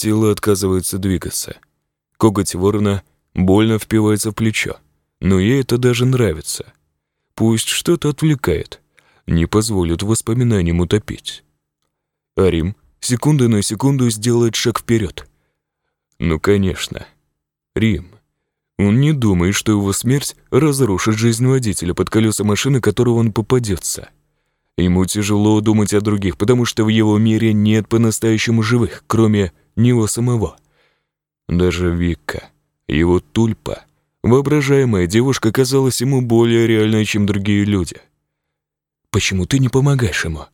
Тело отказывается двигаться. Коготь ворона больно впивается в плечо. Но ей это даже нравится. Пусть что-то отвлекает. Не позволит воспоминаниям утопить. Арим секунду на секунду сделает шаг вперед. Ну, конечно. Рим. Он не думает, что его смерть разрушит жизнь водителя, под колеса машины которого он попадется. Ему тяжело думать о других, потому что в его мире нет по-настоящему живых, кроме него самого. Даже Вика, его тульпа, воображаемая девушка казалась ему более реальной, чем другие люди. «Почему ты не помогаешь ему?»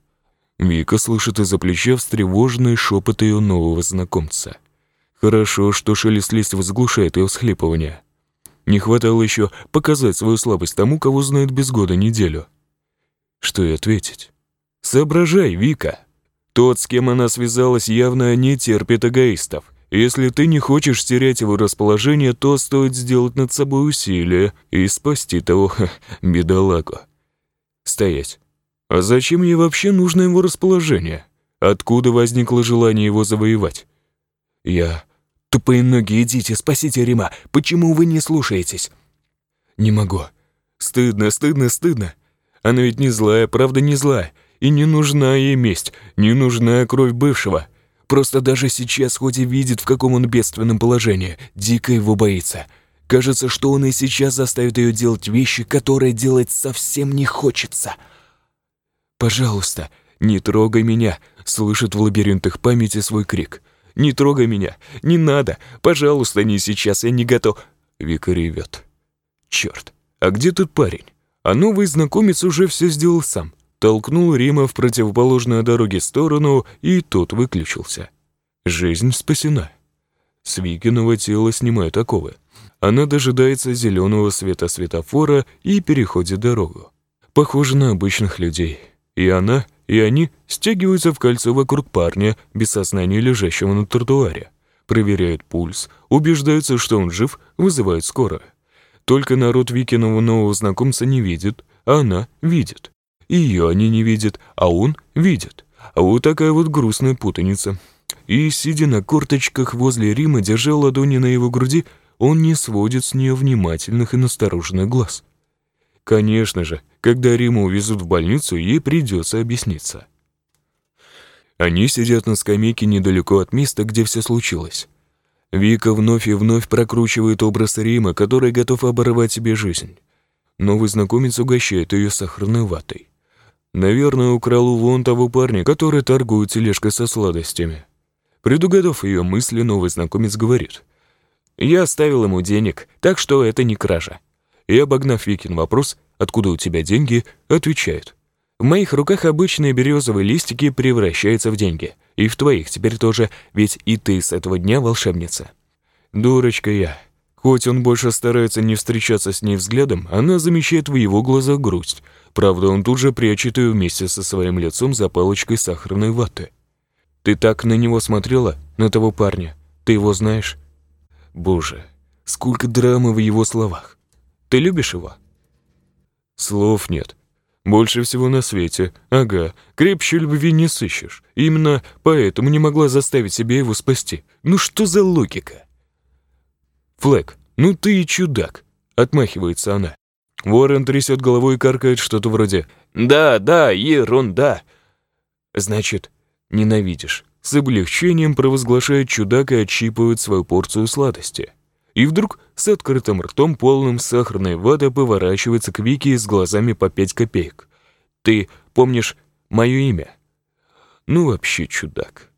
Вика слышит из-за плеча встревоженный шепот ее нового знакомца. Хорошо, что шелест листьев заглушает ее всхлипывание. Не хватало еще показать свою слабость тому, кого знает без года неделю. Что и ответить? Соображай, Вика. Тот, с кем она связалась, явно не терпит эгоистов. Если ты не хочешь терять его расположение, то стоит сделать над собой усилие и спасти того ха, бедолагу. Стоять. А зачем ей вообще нужно его расположение? Откуда возникло желание его завоевать? Я... Тупые ноги, идите, спасите Рима. Почему вы не слушаетесь? Не могу. Стыдно, стыдно, стыдно. Она ведь не злая, правда не злая. И не нужна ей месть, не нужна кровь бывшего. Просто даже сейчас, хоть и видит, в каком он бедственном положении, дико его боится. Кажется, что он и сейчас заставит ее делать вещи, которые делать совсем не хочется. «Пожалуйста, не трогай меня», — слышит в лабиринтах памяти свой крик. «Не трогай меня! Не надо! Пожалуйста, не сейчас, я не готов!» Вика ревет. «Черт, а где тут парень?» А новый знакомец уже все сделал сам. Толкнул Рима в противоположную дороге сторону, и тот выключился. Жизнь спасена. С Викиного тела снимают оковы. Она дожидается зеленого света светофора и переходит дорогу. Похоже на обычных людей. И она, и они стягиваются в кольцо вокруг парня, без сознания лежащего на тротуаре. Проверяют пульс, убеждаются, что он жив, вызывают скорую. Только народ Викиного нового знакомца не видит, а она видит. Ее они не видят, а он видит. А вот такая вот грустная путаница. И, сидя на корточках возле Рима, держа ладони на его груди, он не сводит с нее внимательных и настороженных глаз. Конечно же, когда Рима увезут в больницу, ей придется объясниться. Они сидят на скамейке недалеко от места, где все случилось. Вика вновь и вновь прокручивает образ Рима, который готов оборвать себе жизнь. Новый знакомец угощает ее сахарной ватой. Наверное, украл у вон того парня, который торгует тележкой со сладостями. Предугадав ее мысли, новый знакомец говорит. «Я оставил ему денег, так что это не кража». И, обогнав Викин вопрос «Откуда у тебя деньги?», отвечает. «В моих руках обычные березовые листики превращаются в деньги». И в твоих теперь тоже, ведь и ты с этого дня волшебница. Дурочка я. Хоть он больше старается не встречаться с ней взглядом, она замечает в его глазах грусть. Правда, он тут же прячет ее вместе со своим лицом за палочкой сахарной ваты. Ты так на него смотрела, на того парня? Ты его знаешь? Боже, сколько драмы в его словах. Ты любишь его? Слов нет. Больше всего на свете. Ага, крепче любви не сыщешь. Именно поэтому не могла заставить себя его спасти. Ну что за логика? Флэк, ну ты и чудак. Отмахивается она. Уоррен трясет головой и каркает что-то вроде «Да, да, ерунда». Значит, ненавидишь. С облегчением провозглашает чудак и отщипывает свою порцию сладости. И вдруг с открытым ртом, полным сахарной ваты, поворачивается к Вике с глазами по пять копеек. «Ты помнишь мое имя?» «Ну вообще чудак».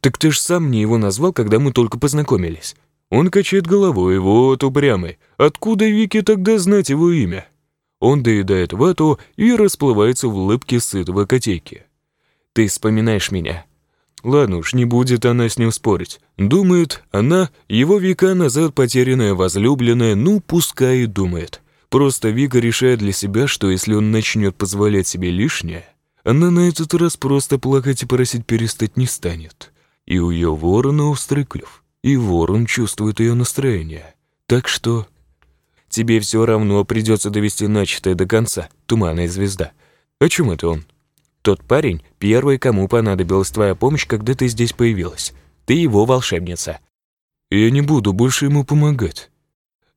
«Так ты ж сам мне его назвал, когда мы только познакомились». Он качает головой, вот упрямый. Откуда Вике тогда знать его имя? Он доедает вату и расплывается в улыбке сытого котейки. «Ты вспоминаешь меня. Ладно уж, не будет она с ним спорить. Думает, она, его века назад потерянная возлюбленная, ну, пускай и думает. Просто Вика решает для себя, что если он начнет позволять себе лишнее, она на этот раз просто плакать и просить перестать не станет. И у ее ворона острый клюв, и ворон чувствует ее настроение. Так что... Тебе все равно придется довести начатое до конца, туманная звезда. О чем это он? Тот парень — первый, кому понадобилась твоя помощь, когда ты здесь появилась. Ты его волшебница». «Я не буду больше ему помогать».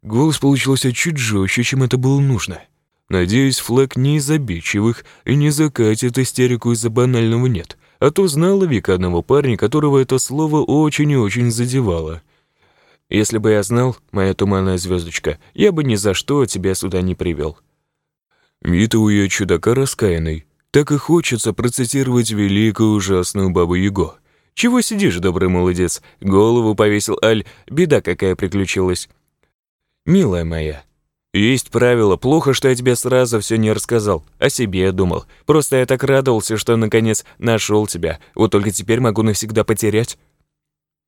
Голос получился чуть жестче, чем это было нужно. Надеюсь, Флэк не из обидчивых и не закатит истерику из-за банального «нет», а то знала Вика одного парня, которого это слово очень и очень задевало. «Если бы я знал, моя туманная звездочка, я бы ни за что тебя сюда не привел». Вид у ее чудака раскаянный. Так и хочется процитировать великую ужасную бабу Яго. «Чего сидишь, добрый молодец? Голову повесил Аль, беда какая приключилась». «Милая моя, есть правило, плохо, что я тебе сразу все не рассказал. О себе думал. Просто я так радовался, что наконец нашел тебя. Вот только теперь могу навсегда потерять.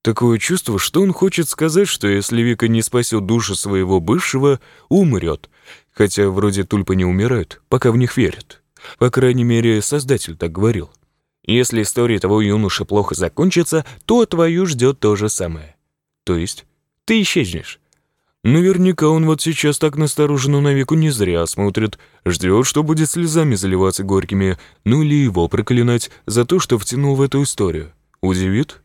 Такое чувство, что он хочет сказать, что если Вика не спасет душу своего бывшего, умрет. Хотя вроде тульпы не умирают, пока в них верят. По крайней мере, создатель так говорил. Если история того юноши плохо закончится, то твою ждет то же самое. То есть ты исчезнешь. Наверняка он вот сейчас так настороженно на Вику не зря смотрит, ждет, что будет слезами заливаться горькими, ну или его проклинать за то, что втянул в эту историю. Удивит?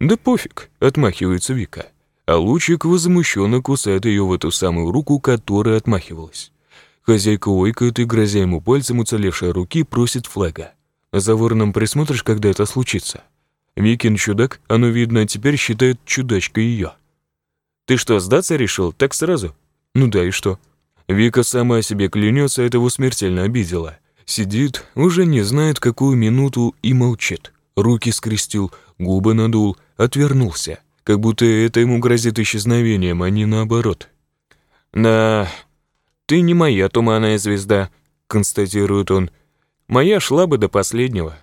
Да пофиг, отмахивается Вика. А Лучик возмущенно кусает ее в эту самую руку, которая отмахивалась. Хозяйка ойкает и, грозя ему пальцем уцелевшей руки, просит флага. За вороном присмотришь, когда это случится. Викин чудак, оно видно, теперь считает чудачкой ее. Ты что, сдаться решил? Так сразу? Ну да, и что? Вика сама себе клянется, это его смертельно обидела. Сидит, уже не знает, какую минуту, и молчит. Руки скрестил, губы надул, отвернулся. Как будто это ему грозит исчезновением, а не наоборот. «Да, ты не моя туманная звезда», — констатирует он. «Моя шла бы до последнего».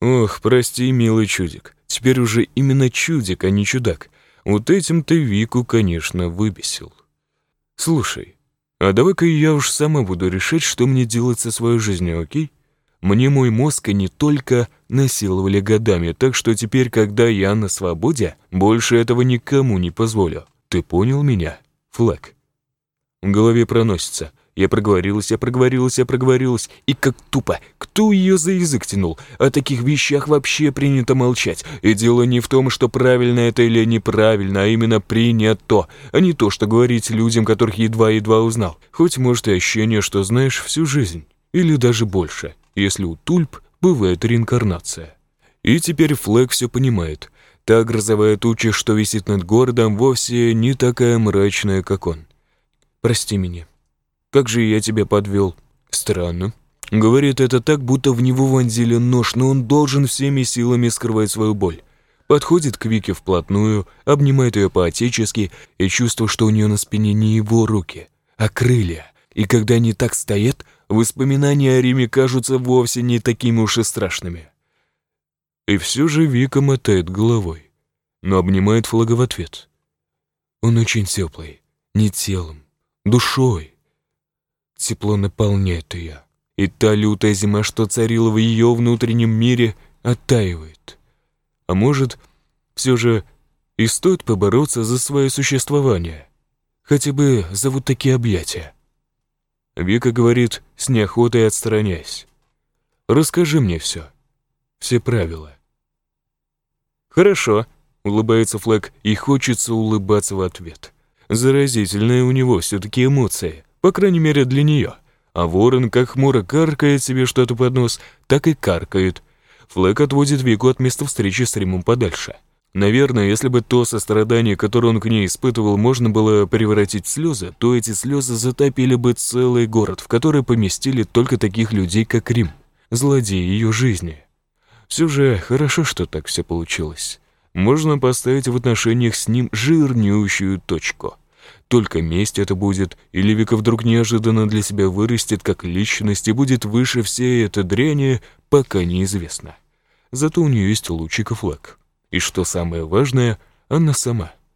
«Ох, прости, милый чудик. Теперь уже именно чудик, а не чудак. Вот этим ты Вику, конечно, выбесил. Слушай, а давай-ка я уж сама буду решать, что мне делать со своей жизнью, окей? Мне мой мозг не только насиловали годами, так что теперь, когда я на свободе, больше этого никому не позволю. Ты понял меня, Флэк? В голове проносится. Я проговорилась, я проговорилась, я проговорилась. И как тупо. Кто ее за язык тянул? О таких вещах вообще принято молчать. И дело не в том, что правильно это или неправильно, а именно принято. А не то, что говорить людям, которых едва-едва узнал. Хоть может и ощущение, что знаешь всю жизнь. Или даже больше, если у тульп бывает реинкарнация. И теперь Флэг все понимает. Та грозовая туча, что висит над городом, вовсе не такая мрачная, как он. «Прости меня», как же я тебя подвел? Странно. Говорит это так, будто в него вонзили нож, но он должен всеми силами скрывать свою боль. Подходит к Вике вплотную, обнимает ее по-отечески и чувство, что у нее на спине не его руки, а крылья. И когда они так стоят, воспоминания о Риме кажутся вовсе не такими уж и страшными. И все же Вика мотает головой, но обнимает флага в ответ. Он очень теплый, не телом, душой. Тепло наполняет ее, и та лютая зима, что царила в ее внутреннем мире, оттаивает. А может, все же и стоит побороться за свое существование, хотя бы за вот такие объятия. Вика говорит, с неохотой отстраняясь. «Расскажи мне все, все правила». «Хорошо», — улыбается Флэк, и хочется улыбаться в ответ. Заразительная у него все-таки эмоция — по крайней мере, для нее. А ворон, как хмуро каркает себе что-то под нос, так и каркает. Флэк отводит Вику от места встречи с Римом подальше. Наверное, если бы то сострадание, которое он к ней испытывал, можно было превратить в слезы, то эти слезы затопили бы целый город, в который поместили только таких людей, как Рим, злодеи ее жизни. Все же хорошо, что так все получилось. Можно поставить в отношениях с ним жирнющую точку — только месть это будет, или Вика вдруг неожиданно для себя вырастет как личность и будет выше всей этой дряни, пока неизвестно. Зато у нее есть лучик и флаг. И что самое важное, она сама —